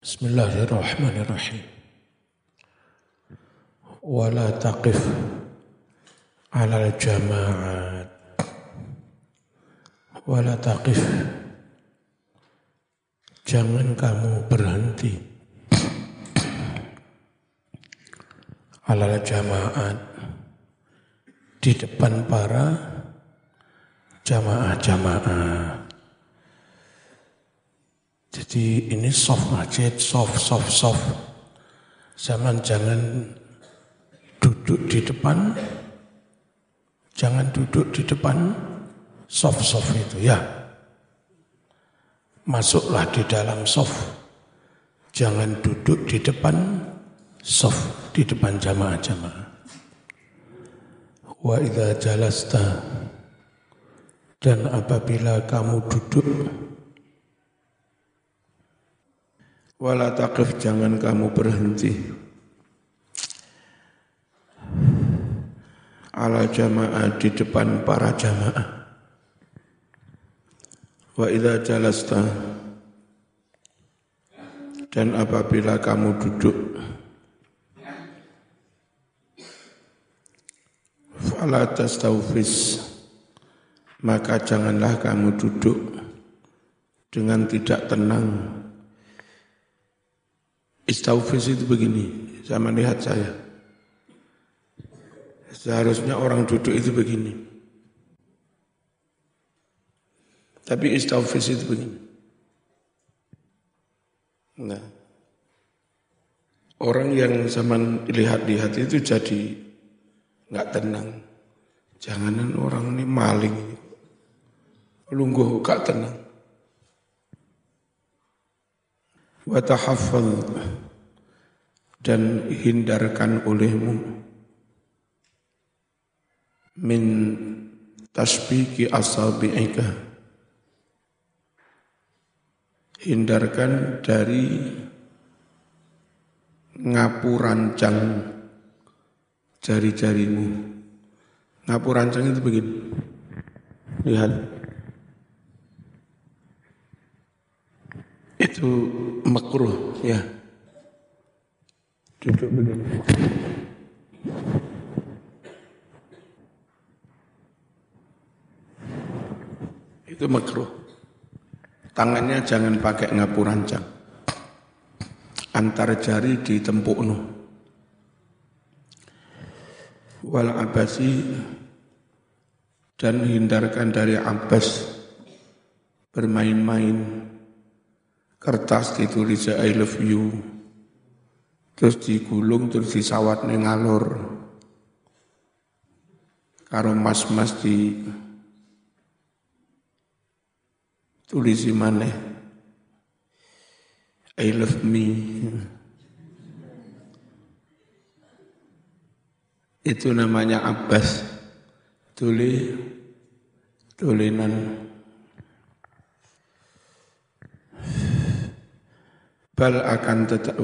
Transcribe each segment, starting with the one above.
Bismillahirrahmanirrahim. Wala taqif ala jama'at. Wala taqif. Jangan kamu berhenti. Ala jama'at. Di depan para jamaah-jamaah. Jadi ini soft masjid, soft, soft, soft. Zaman jangan duduk di depan, jangan duduk di depan soft, soft itu ya. Masuklah di dalam soft. Jangan duduk di depan soft, di depan jamaah-jamaah. Wa idha jalasta dan apabila kamu duduk Wala taqif jangan kamu berhenti. Ala jamaah di depan para jamaah. Wa idza jalasta dan apabila kamu duduk fala tastaufis maka janganlah kamu duduk dengan tidak tenang Istaufis itu begini, sama lihat saya. Seharusnya orang duduk itu begini. Tapi istaufis itu begini. Nah, orang yang zaman lihat-lihat itu jadi nggak tenang. Janganan orang ini maling. Lungguh gak tenang. Watahafal dan hindarkan olehmu min tasbiki asabi'ika. Hindarkan dari ngapu rancang jari-jarimu. Ngapu rancang itu begini. Lihat itu makruh ya. Duduk begini. Itu makruh. Tangannya jangan pakai ngapu rancang. Antar jari di no. Wal abasi dan hindarkan dari abas bermain-main kertas ditulis I love you. Terus digulung terus disawat ning alur karo mas-mas di tulis mana I love me. Itu namanya Abbas. Tulis tulinan bal akan tetap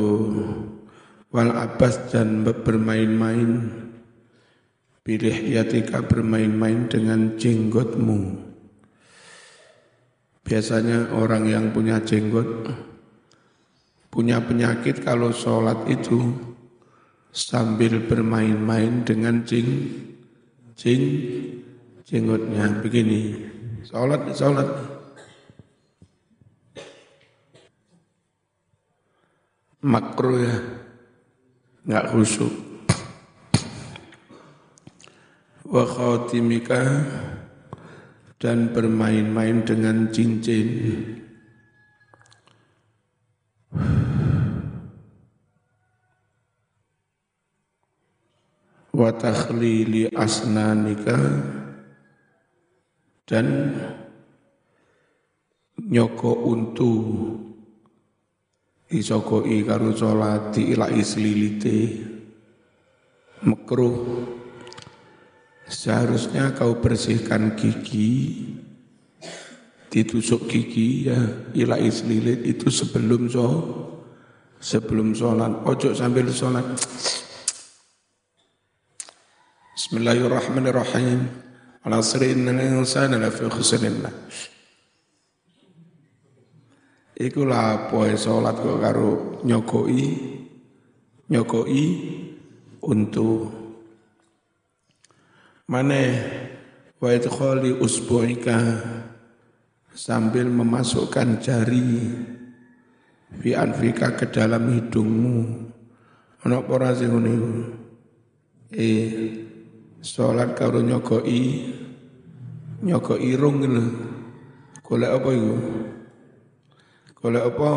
wal abbas dan bermain-main. Pilih yatika bermain-main dengan jenggotmu. Biasanya orang yang punya jenggot punya penyakit kalau sholat itu sambil bermain-main dengan jing jing jenggotnya. Begini sholat sholat makro ya, nggak khusyuk. Wa khatimika dan bermain-main dengan cincin. Wa takhlili asnanika dan nyoko untu disogoi karo salat diilaki selilite. Mekruh seharusnya kau bersihkan gigi ditusuk gigi ya ilai selilit itu sebelum so sebelum sholat. Ojo sambil sholat. Bismillahirrahmanirrahim. Al-asri inna insana lafi khusrinna Iku lah poe salat kok karo nyogoi nyogoi untuk mana wa idkhali usbu'ika sambil memasukkan jari fi anfika ke dalam hidungmu. Ana ora sing ngene eh salat karo nyogoi nyogoi irung ngono golek apa iku golek apa?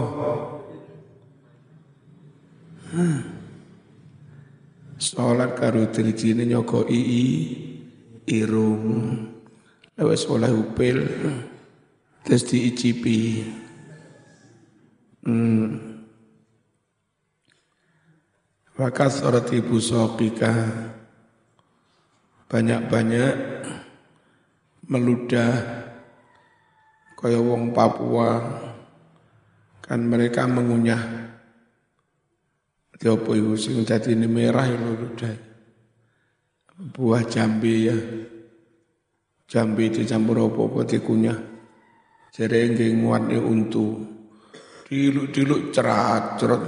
Hmm. salat karo dirijine nyogoi irung. Lewes oleh upil. Terus diicipi. Hmm. Wakas orati busokika banyak-banyak meludah kaya wong Papua kan mereka mengunyah. Diopo iku sing dadi merah lho ludah buah jambe ya. Jambe dicampur apa-apa dikunyah. Jere nggih nguatne untu. Diluk-diluk cerat cerat.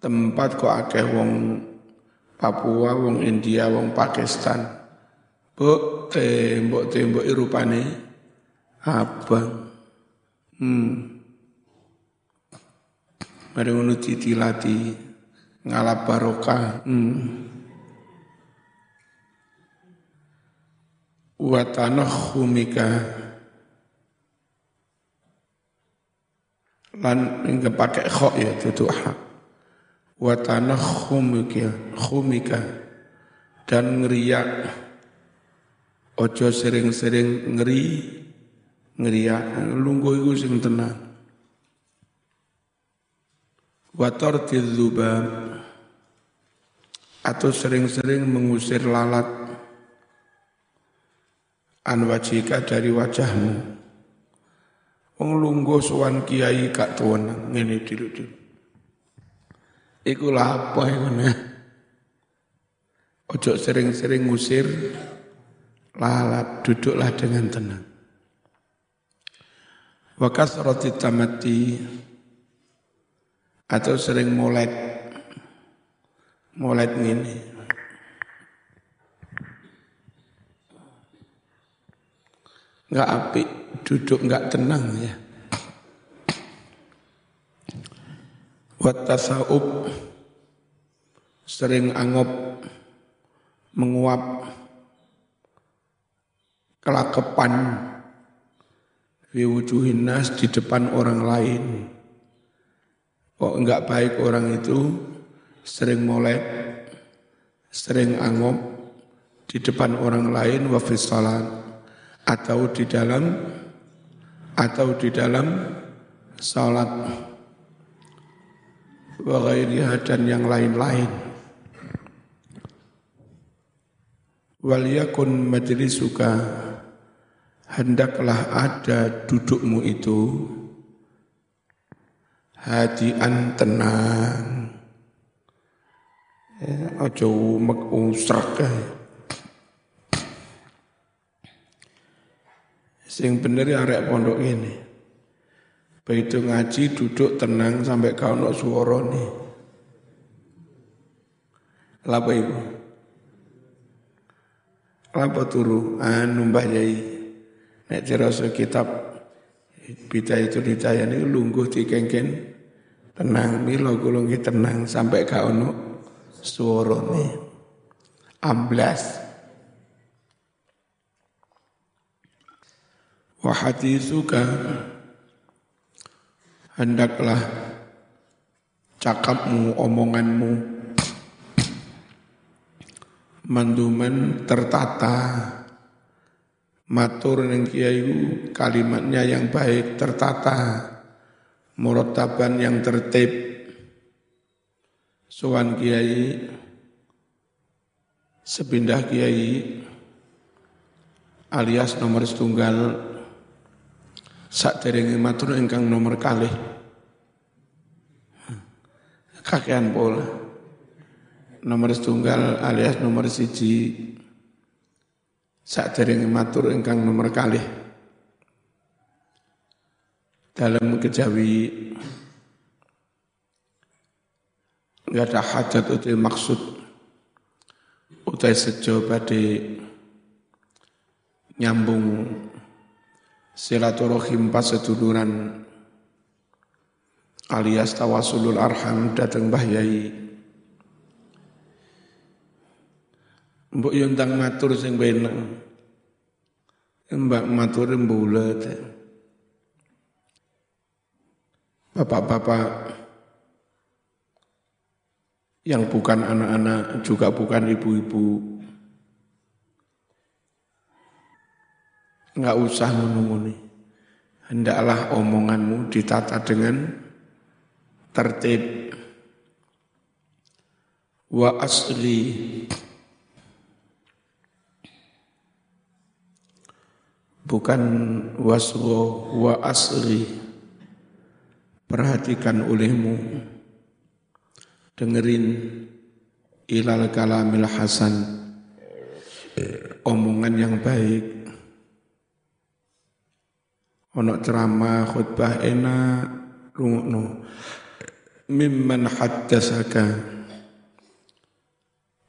Tempat kok akeh wong Papua, wong India, wong Pakistan. Mbok tembok tembok rupane abang. Hmm. Mari ngono ditilati ngalap barokah. Hmm. Wa humika lan enggak pakai kho ya itu hak wa khumika khumika dan ngeriak ojo sering-sering ngeri ngeriak. Lungguh iku sing tenang Wator dzubab atau sering-sering mengusir lalat an wajika dari wajahmu. Wong lungguh suwan kiai gak tuwenang ngene dilu-dilu. Iku lah apa iku Ojo sering-sering ngusir lalat, duduklah dengan tenang. Wakas roti tamati atau sering molet molet ini nggak api duduk nggak tenang ya. Wattasaub sering angop menguap kelakepan fi wujuhin nas di depan orang lain. Kok enggak baik orang itu? Sering molek, sering angop di depan orang lain wafis salat atau di dalam atau di dalam salat wa dan yang lain-lain. Waliyakun majlisuka hendaklah ada dudukmu itu hadian tenang. Ya, ojo usrak Sing bener ya arek pondok ini. Begitu ngaji duduk tenang sampai kau nak suara nih. Lapa ibu? Lapa turu? Anu mbah yai. Nek cerasa kitab Bida itu ditayani lungguh dikengken tenang milo gulung tenang sampai ka ono suarane amblas. Wa hadithuka hendaklah cakapmu omonganmu manduman tertata matur ning kiai kalimatnya yang baik tertata murataban yang tertib. Sowan kiai sepindah kiai alias nomor setunggal sak derenge matur ingkang nomor kalih. Kakean pola. Nomor setunggal alias nomor siji saat dereng matur ingkang nomor kalih. Dalam kejawi nggak ada hajat utai maksud utai sejo badai nyambung silaturahim pas seduluran alias tawasulul arham datang bahyai Mbok yontang matur sing benang. Mbak matur mbulet. Bapak-bapak yang bukan anak-anak juga bukan ibu-ibu nggak usah menunggu hendaklah omonganmu ditata dengan tertib wa asli bukan waswo wa asri. Perhatikan olehmu. Dengerin ilal kalamil hasan. Omongan yang baik. Ono ceramah khutbah enak rungokno. Mimman haddasaka.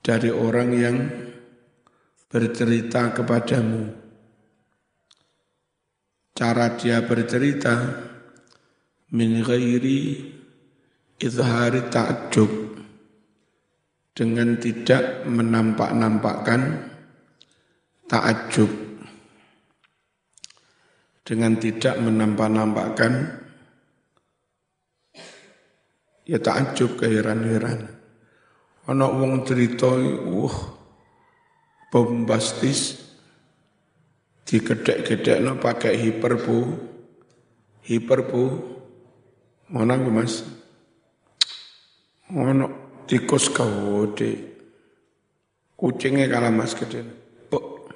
Dari orang yang bercerita kepadamu cara dia bercerita min ghairi izhari ta'jub. Dengan tidak menampak-nampakkan ta'ajub dengan tidak menampak-nampakkan ya ta'ajub keheran-heran. Ana wong cerita uh bombastis digedek no pakai hiperbu hiperbu mana gue mas? Mana tikus kau de kucingnya kalah mas gede pok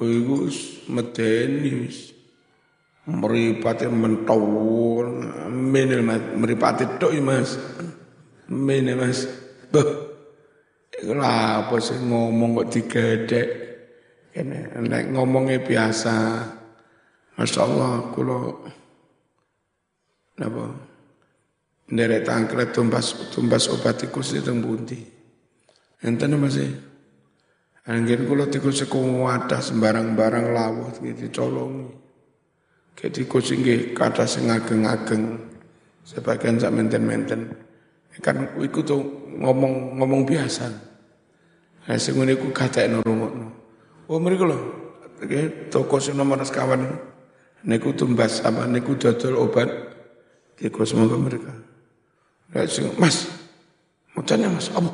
Iku medeni wis meripati mentawur. Mas. Meripati tok mas. Menil mas. Beh iku apa sih ngomong kok digedek ini nek ngomongnya biasa, Masya Allah, kulo napa nderek tangkret tumbas tumbas obat tikus itu bundi. Enten masih. Angin kulo tikus wadah sembarang-barang lawuh gitu colong. Kayak tikus ini kata sing ageng-ageng. Sebagian sak menten-menten. Kan iku tuh ngomong ngomong biasa. Nah, sing ngene iku gatekno rungokno. Oh mereka loh, toko sing nomor sekawan niku tumbas apa niku dodol obat tikus semoga mereka. Mas, mau tanya mas, apa?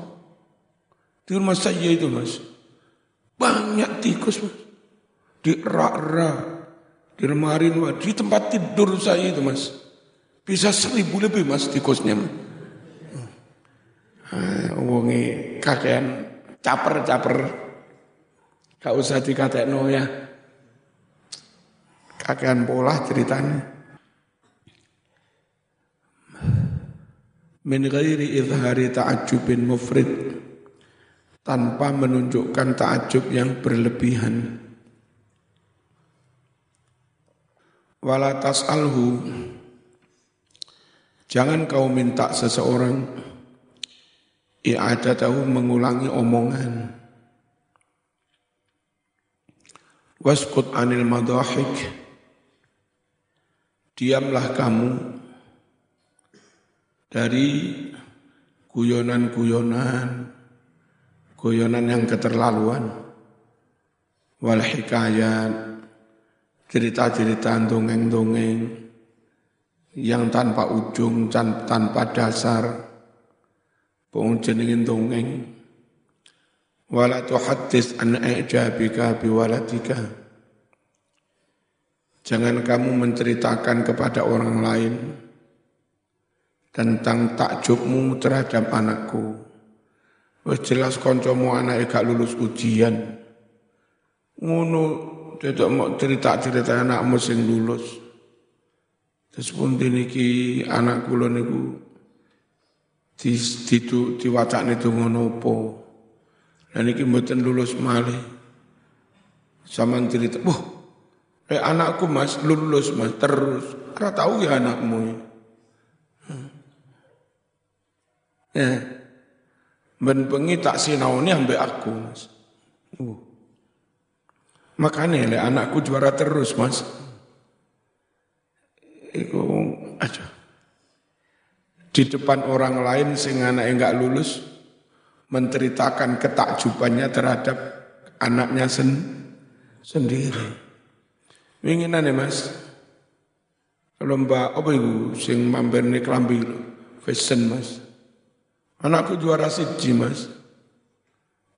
Di rumah saya itu mas, banyak tikus mas. Di rak-rak, di lemari, di tempat tidur saya itu mas. Bisa seribu lebih mas tikusnya mas. Ah, wongi kakean caper-caper. Gak usah dikatekno ya. Kakean pola ceritanya. Min ghairi izhari ta'ajubin mufrid. Tanpa menunjukkan ta'ajub yang berlebihan. Wala tas'alhu. Jangan kau minta seseorang i'adatahu mengulangi omongan Waskut anil madahik. Diamlah kamu dari guyonan-guyonan, guyonan yang keterlaluan, wal hikayat, cerita-cerita dongeng-dongeng yang tanpa ujung, tanpa dasar, pengujeningin dongeng, wala tuhaddis an i'jabika biwaladika. Jangan kamu menceritakan kepada orang lain tentang takjubmu terhadap anakku. Wis jelas kancamu anake gak lulus ujian. Ngono tidak mau cerita-cerita anakmu sing lulus. Terus pun diniki anak kula niku di, di, di, di ngono apa dan iki mboten lulus malih. Sama cerita, wah, eh anakku mas lulus mas terus. Ora tahu ya anakmu. Ya. Ben bengi tak sinauni ambek aku mas. Uh. Makanya le anakku juara terus mas. Iku aja. Di depan orang lain sing anak enggak lulus menceritakan ketakjubannya terhadap anaknya sen sendiri. Winginan ya mas, lomba apa itu sing mampir nih kelambi fashion mas. Anakku juara siji mas.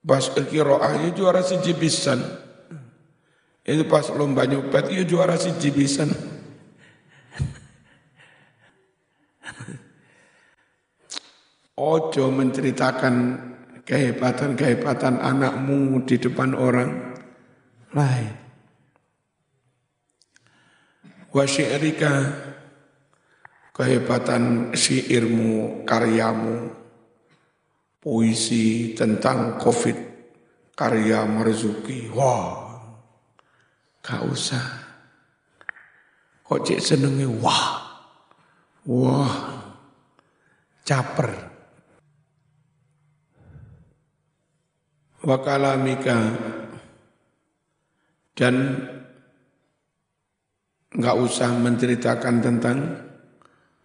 Pas kiroahnya juara siji bisan. Itu pas lomba nyopet itu juara siji bisan. Ojo menceritakan kehebatan-kehebatan anakmu di depan orang lain. Wa syi'rika kehebatan syairmu, karyamu, puisi tentang COVID, karya Marzuki. Wah, gak usah. Kok cek senengnya wah. Wah, caper. Wakalamika dan nggak usah menceritakan tentang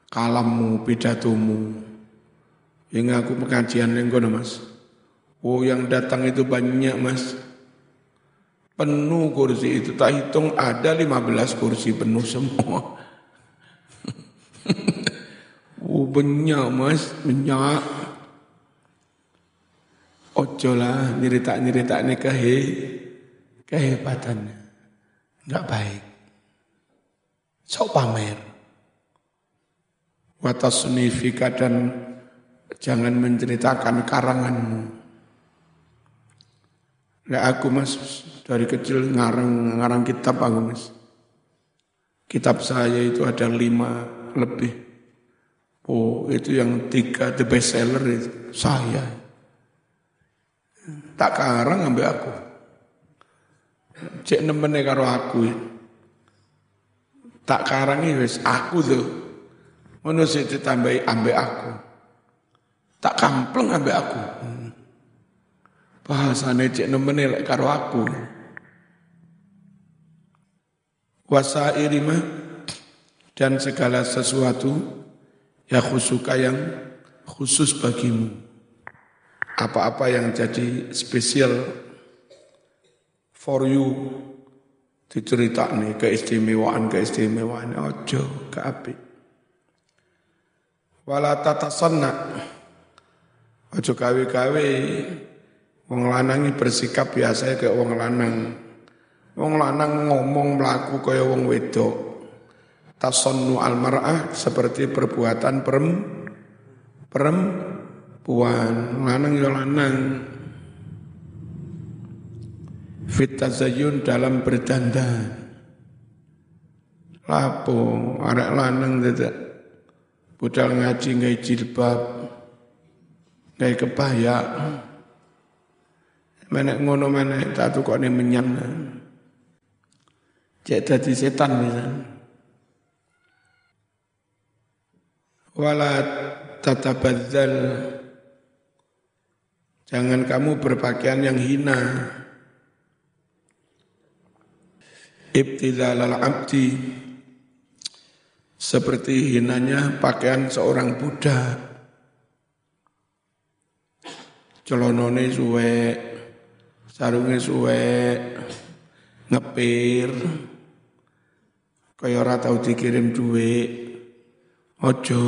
kalammu, pidatomu. Yang aku pengajian yang mas. Oh yang datang itu banyak mas. Penuh kursi itu. Tak hitung ada 15 kursi penuh semua. oh banyak mas, banyak. Ojo lah nyerita-nyerita ini kehe, kehebatannya. Enggak baik. Sok pamer. Watasnifika dan jangan menceritakan karanganmu. Nah aku mas dari kecil ngarang ngarang kitab aku mas. Kitab saya itu ada lima lebih. Oh itu yang tiga the best seller itu saya tak karang ambek aku. Cek nemene karo aku. Tak karangi wis aku tuh. Ngono ditambahi ambek aku. Tak kampleng ambek aku. Bahasane cek nemene lek karo aku. Wasa irima dan segala sesuatu ya khusuka yang khusus bagimu apa-apa yang jadi spesial for you dicerita nih keistimewaan keistimewaan. Ojo ke api wala tatasanna. Ojo kawe-kawe wong lanang bersikap biasa kayak wong lanang. Wong lanang ngomong melaku kaya wong wedok. Tasonnu almar'ah seperti perbuatan perem perem puan lanang ya lanang. Fit tazayun dalam berdandan lapo arek lanang tidak budal ngaji ngai jilbab ngai kebaya menek ngono menek tak kok ne menyan. Cek dadi setan misalnya wala tatabadzal Jangan kamu berpakaian yang hina. Ibtidalal abdi seperti hinanya pakaian seorang budak. Celonone suwe, sarungnya suwe, ngepir, kaya ora tau dikirim duit. Ojo,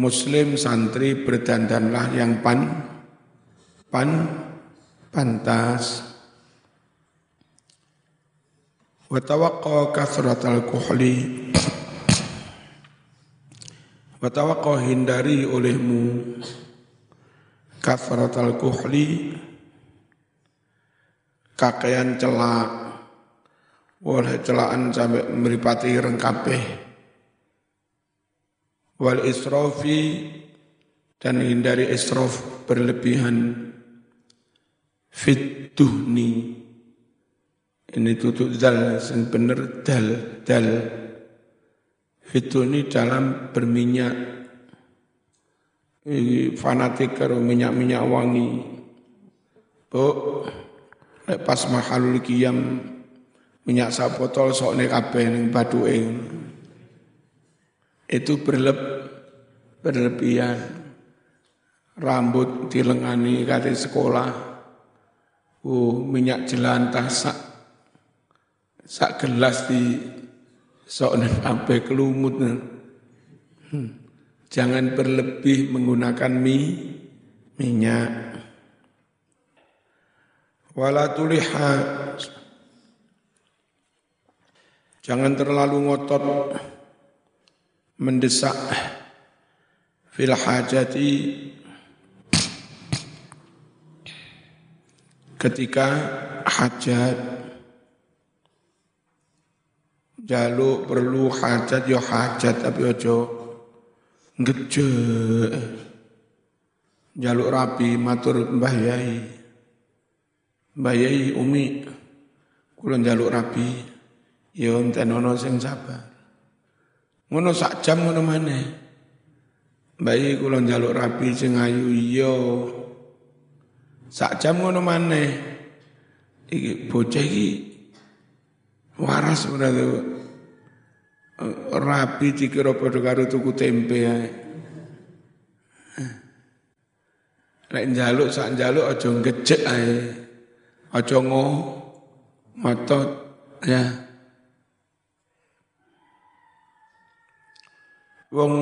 Muslim santri berdandanlah yang pan pan pantas. Wa tawaqqa kasratal kuhli wa tawaqqa hindari olehmu kasratal kuhli kakean celak. Oleh celaan sampai meripati rengkape wal israfi dan hindari israf berlebihan fituhni Ini tutup dal, sing bener dal, dal. Itu ini dalam berminyak. Fanatik karo minyak-minyak wangi. Bu, pas mahalul kiyam minyak sapotol sok nek kabeh ning baduke. Itu berleb berlebihan. Rambut dilengani kate sekolah. Oh, minyak jelantah sak sak gelas di sok kabeh kelumut. Hmm. Jangan berlebih menggunakan mie minyak. Wala tuliha Jangan terlalu ngotot mendesak fil hajati ketika hajat jaluk perlu hajat yo ya hajat tapi ojo ngeje jaluk rapi matur mbah yai mbah yai umi kulon jaluk rapi Ya enten ana sing sabar. Ngono sak jam ngono maneh. Bayi kula njaluk rapi sing ayu iya. Sak jam ngono maneh. Iki bocah iki waras ora rapi dikira padha karo tuku tempe ae. Lek njaluk sak njaluk aja ngejek ae. Aja ngo ngotot ya. wong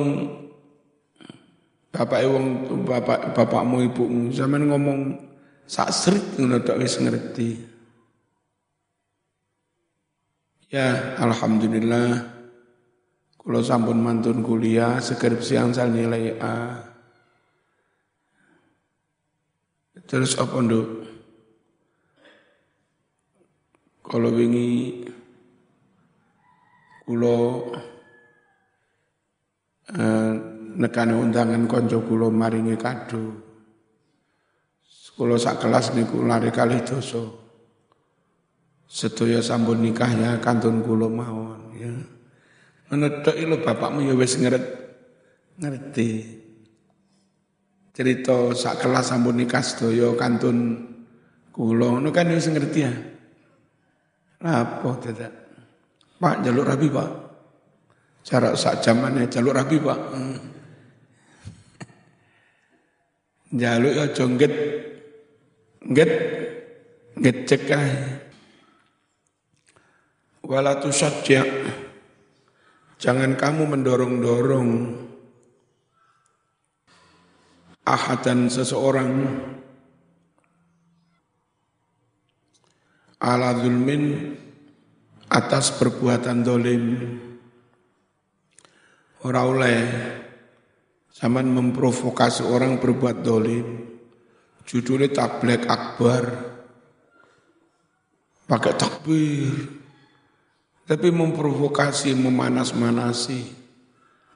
bapak wong bapak bapakmu ibumu zaman ngomong sak serit ngono tok wis ngerti. Ya alhamdulillah. Kalau sampun mantun kuliah skripsi angsal nilai A. Terus apa nduk? Kalau wingi kulo eh, nekane undangan konco kula maringi kado. Kula sak kelas niku lari kali dosa. Sedaya sampun nikahnya kantun kula mawon ya. Menedok lho bapakmu ya wis ngeret ngerti. Cerita sak kelas sampun nikah sedaya kantun kula ngono kan wis ngerti ya. Apa dadak? Pak jaluk rabi, Pak. Jarak sak jamannya jaluk rapi pak. Hmm. Jaluk ya jongget, get, get cekah. Walatu sajja. Jangan kamu mendorong-dorong ahadan seseorang ala zulmin atas perbuatan dolim. Orang oleh zaman memprovokasi orang berbuat dolim. Judulnya tablek akbar. Pakai takbir. Tapi memprovokasi, memanas-manasi.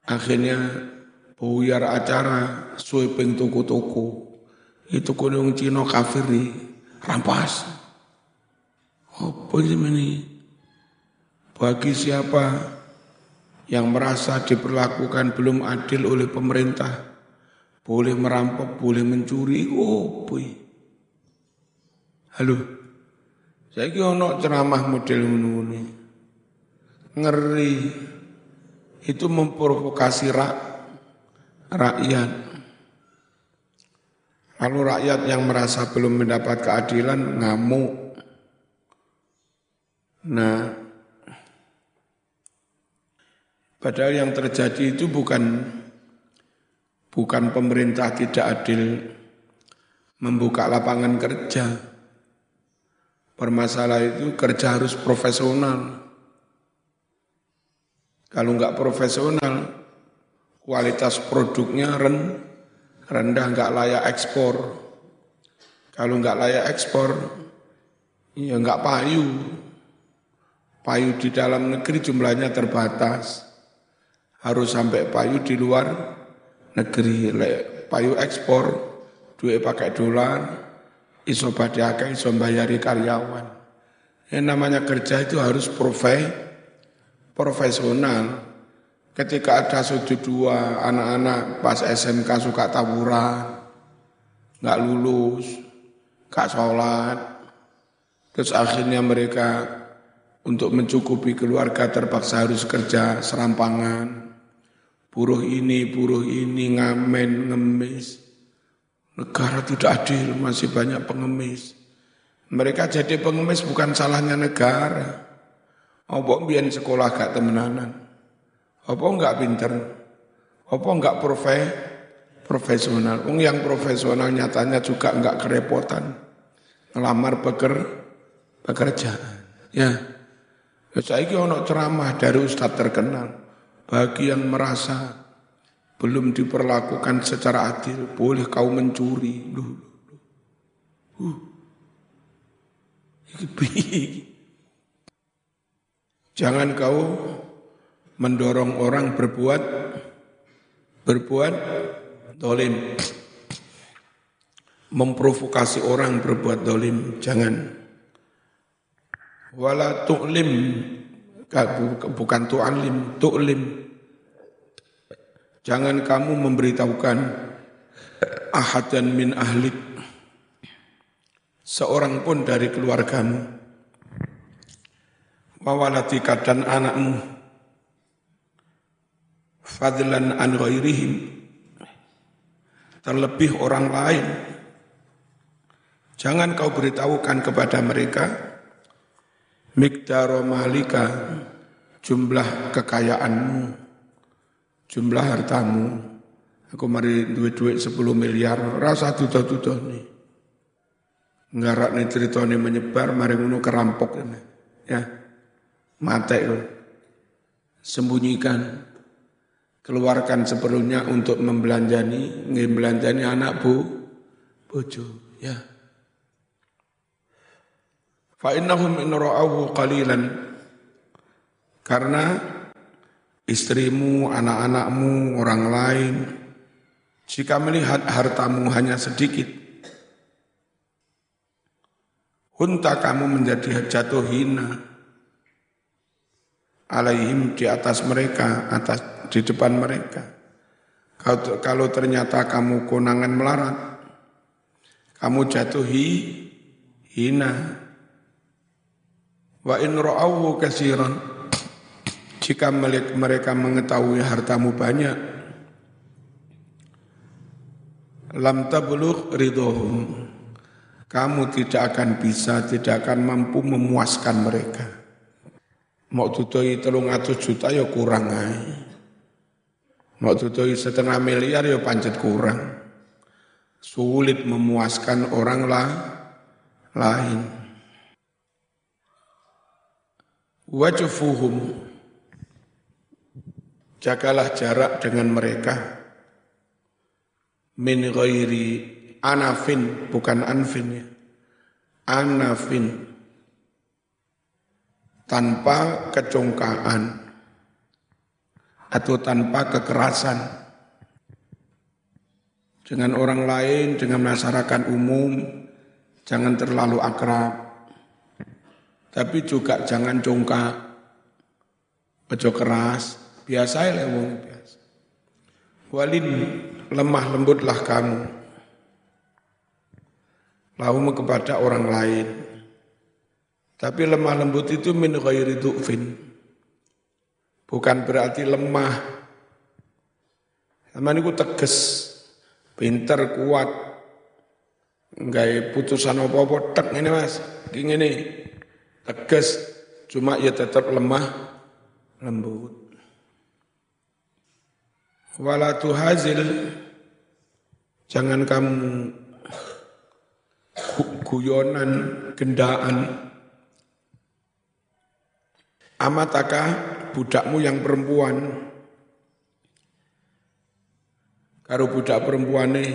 Akhirnya buyar acara sweeping toko-toko. Itu kuning Cina kafir nih, rampas. Apa ini? Bagi siapa yang merasa diperlakukan belum adil oleh pemerintah, boleh merampok, boleh mencuri, boy. Halo, saya kira ono ceramah model ini, ngeri, itu memprovokasi rak, rakyat. Lalu rakyat yang merasa belum mendapat keadilan ngamuk. Nah, Padahal yang terjadi itu bukan bukan pemerintah tidak adil membuka lapangan kerja. Permasalahan itu kerja harus profesional. Kalau nggak profesional, kualitas produknya ren, rendah, nggak layak ekspor. Kalau nggak layak ekspor, ya nggak payu. Payu di dalam negeri jumlahnya terbatas harus sampai payu di luar negeri payu ekspor duit pakai dolar iso pada iso bayari karyawan. Yang namanya kerja itu harus profe, profesional. Ketika ada sudut dua anak-anak pas SMK suka tawuran, nggak lulus, nggak sholat, terus akhirnya mereka untuk mencukupi keluarga terpaksa harus kerja serampangan, buruh ini, buruh ini, ngamen, ngemis. Negara tidak adil, masih banyak pengemis. Mereka jadi pengemis bukan salahnya negara. Apa biar sekolah gak temenanan? Apa enggak pinter? Apa enggak profe, profesional? Wong yang profesional nyatanya juga enggak kerepotan. Ngelamar peker, pekerjaan. Ya. ya saya ono ceramah dari ustadz terkenal. Bagi yang merasa belum diperlakukan secara adil, boleh kau mencuri. Duh, Uh. Jangan kau mendorong orang berbuat berbuat dolim. Memprovokasi orang berbuat dolim. Jangan. Wala tu'lim. Bukan tu'alim, tu'lim. Jangan kamu memberitahukan ahadan min ahlik. Seorang pun dari keluargamu. Wawalatika dan anakmu. Fadlan an ghairihim. Terlebih orang lain. Jangan kau beritahukan kepada mereka mikdaro malika jumlah kekayaanmu jumlah hartamu. Aku mari duit-duit 10 miliar, rasa tutuh-tutuh nih. Ngarak nih nih menyebar, mari ngono kerampok ini. Ya, mate. Sembunyikan, keluarkan seperlunya untuk membelanjani, membelanjani anak bu, bojo, ya. Fa innahum in ra'ahu qalilan karena istrimu, anak-anakmu, orang lain, jika melihat hartamu hanya sedikit, hunta kamu menjadi jatuh hina alaihim di atas mereka, atas di depan mereka. Kalau, kalau ternyata kamu konangan melarat, kamu jatuh hina. Wa in ra'awu kasiran jika mereka mengetahui hartamu banyak, lam tablugh ridhohum. Kamu tidak akan bisa, tidak akan mampu memuaskan mereka. Mau tutui telung atus juta ya kurang aja. Mau tutui setengah miliar ya pancet kurang. Sulit memuaskan orang lah, lain. Wajufuhum Jagalah jarak dengan mereka. Min ghairi anafin, bukan anfin ya. Anafin. Tanpa kecongkaan. Atau tanpa kekerasan. Dengan orang lain, dengan masyarakat umum, jangan terlalu akrab. Tapi juga jangan congkak, ojo keras, Biasa ya wong biasa. Walin lemah lembutlah kamu. Lalu kepada orang lain. Tapi lemah lembut itu min ghairi du'fin. Bukan berarti lemah. Sama ini tegas, pinter, kuat. Enggak putusan apa-apa, tek ini mas. Ini tegas, cuma ya tetap lemah, lembut. Wala tuhazil jangan kamu guyonan, gendaan. Amataka budakmu yang perempuan. Karo budak ini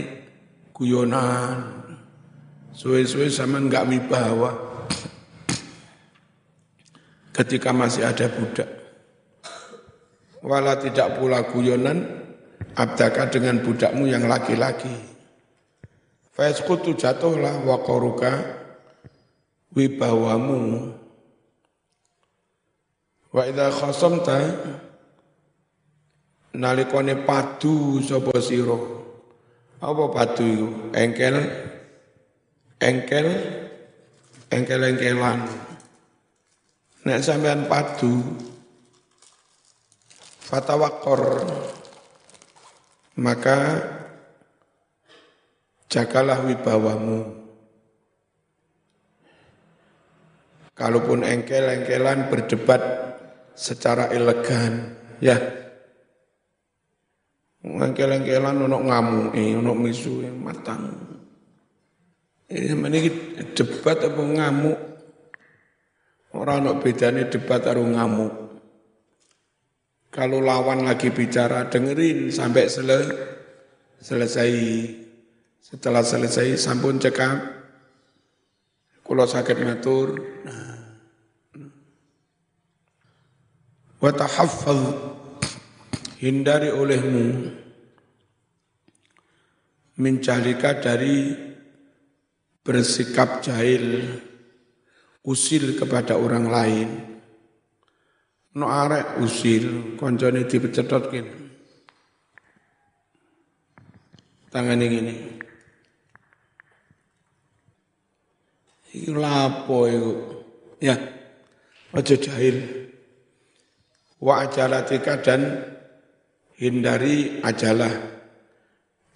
guyonan. Suwe-suwe sama enggak wibawa. Ketika masih ada budak. Wala tidak pula guyonan abdaka dengan budakmu yang laki-laki. Faiskutu jatuhlah waqaruka wibawamu Wa idza khasamta nalikane padu sapa sira. Apa padu iku? Engkel engkel engkel-engkelan. Nek sampean padu fatawakor maka jagalah wibawamu. Kalaupun engkel-engkelan berdebat secara elegan, ya. Engkel-engkelan ono eh ono misu yang matang. Ini ini debat apa ngamuk? Orang ono bedanya debat atau ngamuk. Kalau lawan lagi bicara, dengerin sampai sele, selesai. Setelah selesai, sampun cekap. Kalau sakit ngatur, nah, hindari olehmu mencalika dari bersikap jahil usil kepada orang lain. No arek usil koncone dipecetot kene. Tangan ini iki lapo iku? Ya aja jahil. Wa ajalatika dan hindari ajalah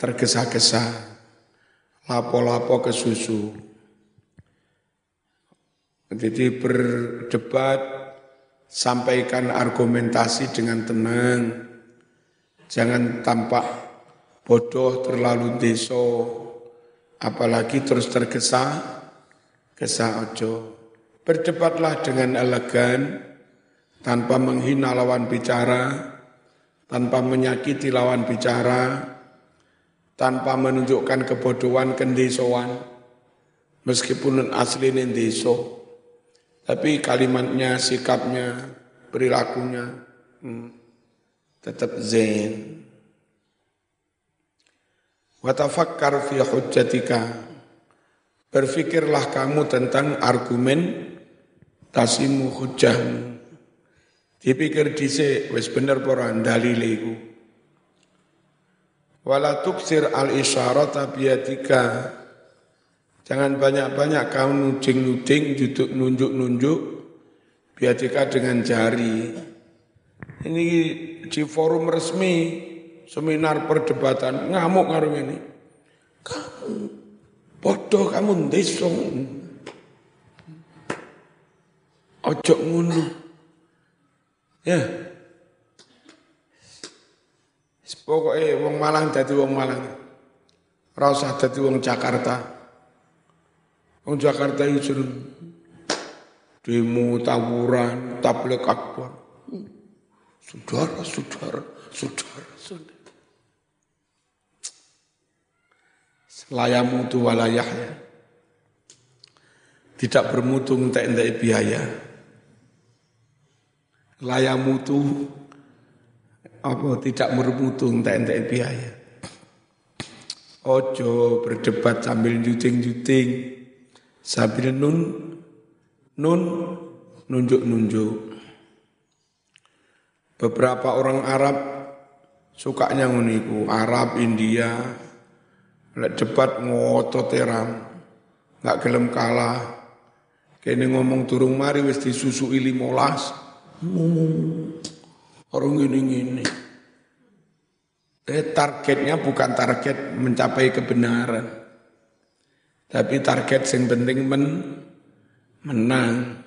tergesa-gesa. Lapo-lapo ke susu jadi berdebat sampaikan argumentasi dengan tenang. Jangan tampak bodoh terlalu deso. Apalagi terus tergesa gesa ojo. Berdebatlah dengan elegan tanpa menghina lawan bicara, tanpa menyakiti lawan bicara, tanpa menunjukkan kebodohan kendesoan, meskipun asli deso, tapi kalimatnya, sikapnya, perilakunya hmm, tetap zen. Watafakkar fi hujjatika. Berfikirlah kamu tentang argumen tasimu hujjahmu Dipikir dhisik wis bener apa dalile iku. Wala tuksir al isyarata biyadika. Jangan banyak-banyak kau nuding-nuding, duduk nunjuk-nunjuk biadika dengan jari. Ini di forum resmi seminar perdebatan ngamuk ngaruh ini. Kamu bodoh kamu ndesong. Ojo ngono. Ya. Pokoknya wong Malang dadi wong Malang. Ora usah dadi wong Jakarta. Wong Jakarta itu suruh demo tawuran, tablik akbar. Saudara, saudara, saudara, saudara. Selayamu itu walayah ya. Tidak bermutu untuk biaya layak mutu apa tidak bermutu entek-entek biaya. Ojo berdebat sambil juting-juting sambil nun nun nunjuk-nunjuk. Beberapa orang Arab sukanya nguniku, Arab, India, lek debat ngotot teram, nggak gelem kalah. Kene ngomong turung mari wis disusui limolas, Orang ini-ini. Eh, targetnya bukan target mencapai kebenaran. Tapi target yang penting men, menang.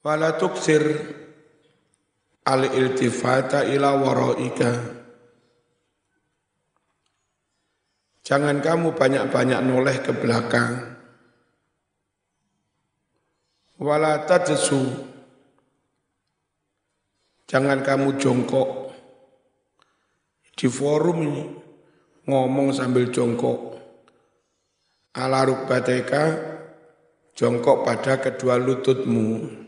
Wala tuksir al-iltifata ila waraika. Jangan kamu banyak-banyak noleh ke belakang wala tajsu jangan kamu jongkok di forum ini ngomong sambil jongkok. Ala rukbateka jongkok pada kedua lututmu.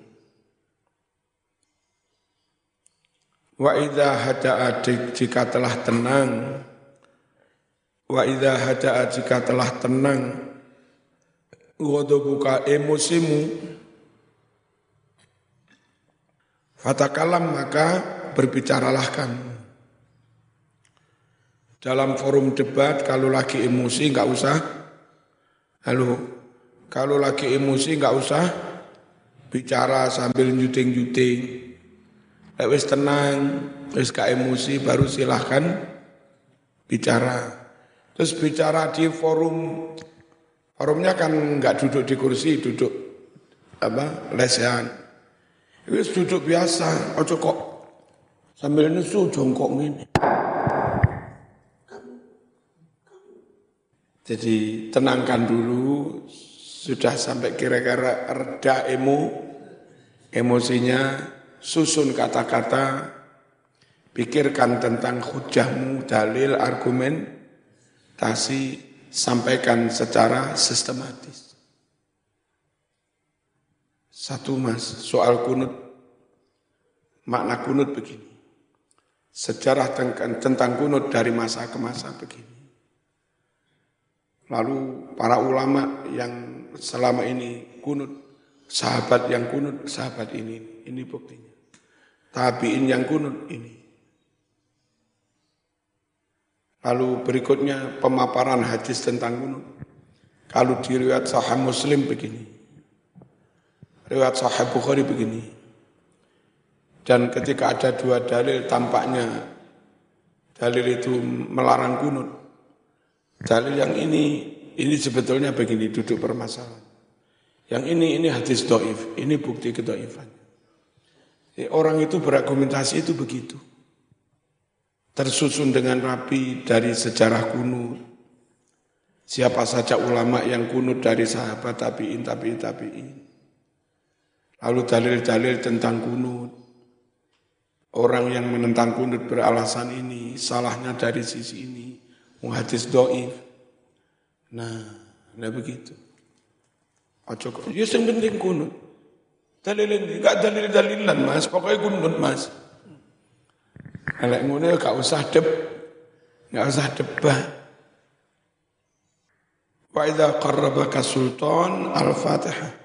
Wa idza hada'a jika telah tenang. Wa idza hada'a jika telah tenang. Ghadabuka emosimu Fatakalam maka berbicaralah kamu. Dalam forum debat kalau lagi emosi nggak usah. Halo, kalau lagi emosi nggak usah bicara sambil juting-juting. Wis tenang, wis gak emosi baru silahkan bicara. Terus bicara di forum, forumnya kan nggak duduk di kursi, duduk apa lesehan. Wis duduk biasa, ojo kok sambil nesu jongkok ini. Jadi tenangkan dulu, sudah sampai kira-kira reda emo, emosinya, susun kata-kata, pikirkan tentang hujahmu, dalil, argumen, tasi, sampaikan secara sistematis. Satu mas, soal kunut, makna kunut begini. Sejarah tentang kunut dari masa ke masa begini. Lalu para ulama yang selama ini kunut, sahabat yang kunut, sahabat ini, ini buktinya. Tabiin yang kunut ini. Lalu berikutnya pemaparan hadis tentang kunut. Kalau di riwayat sahih Muslim begini. Riwayat sahih Bukhari begini. Dan ketika ada dua dalil tampaknya dalil itu melarang kunut. Dalil yang ini, ini sebetulnya begini duduk permasalahan. Yang ini, ini hadis doif, ini bukti kedoifan. Orang itu berargumentasi itu begitu. Tersusun dengan rapi dari sejarah kuno. Siapa saja ulama yang kunut dari sahabat tabi'in, tabi'in, tabi'in. Lalu dalil-dalil tentang kunut. Orang yang menentang kunut beralasan ini, salahnya dari sisi ini hadis doif. Nah, nah begitu. Ojo ya yang penting kunut. Dalilin, enggak dalil-dalilan mas, pokoknya kunut mas. Elek ngono ya gak usah deb, gak usah debat. Wa idza qarrabaka sultan al-Fatihah.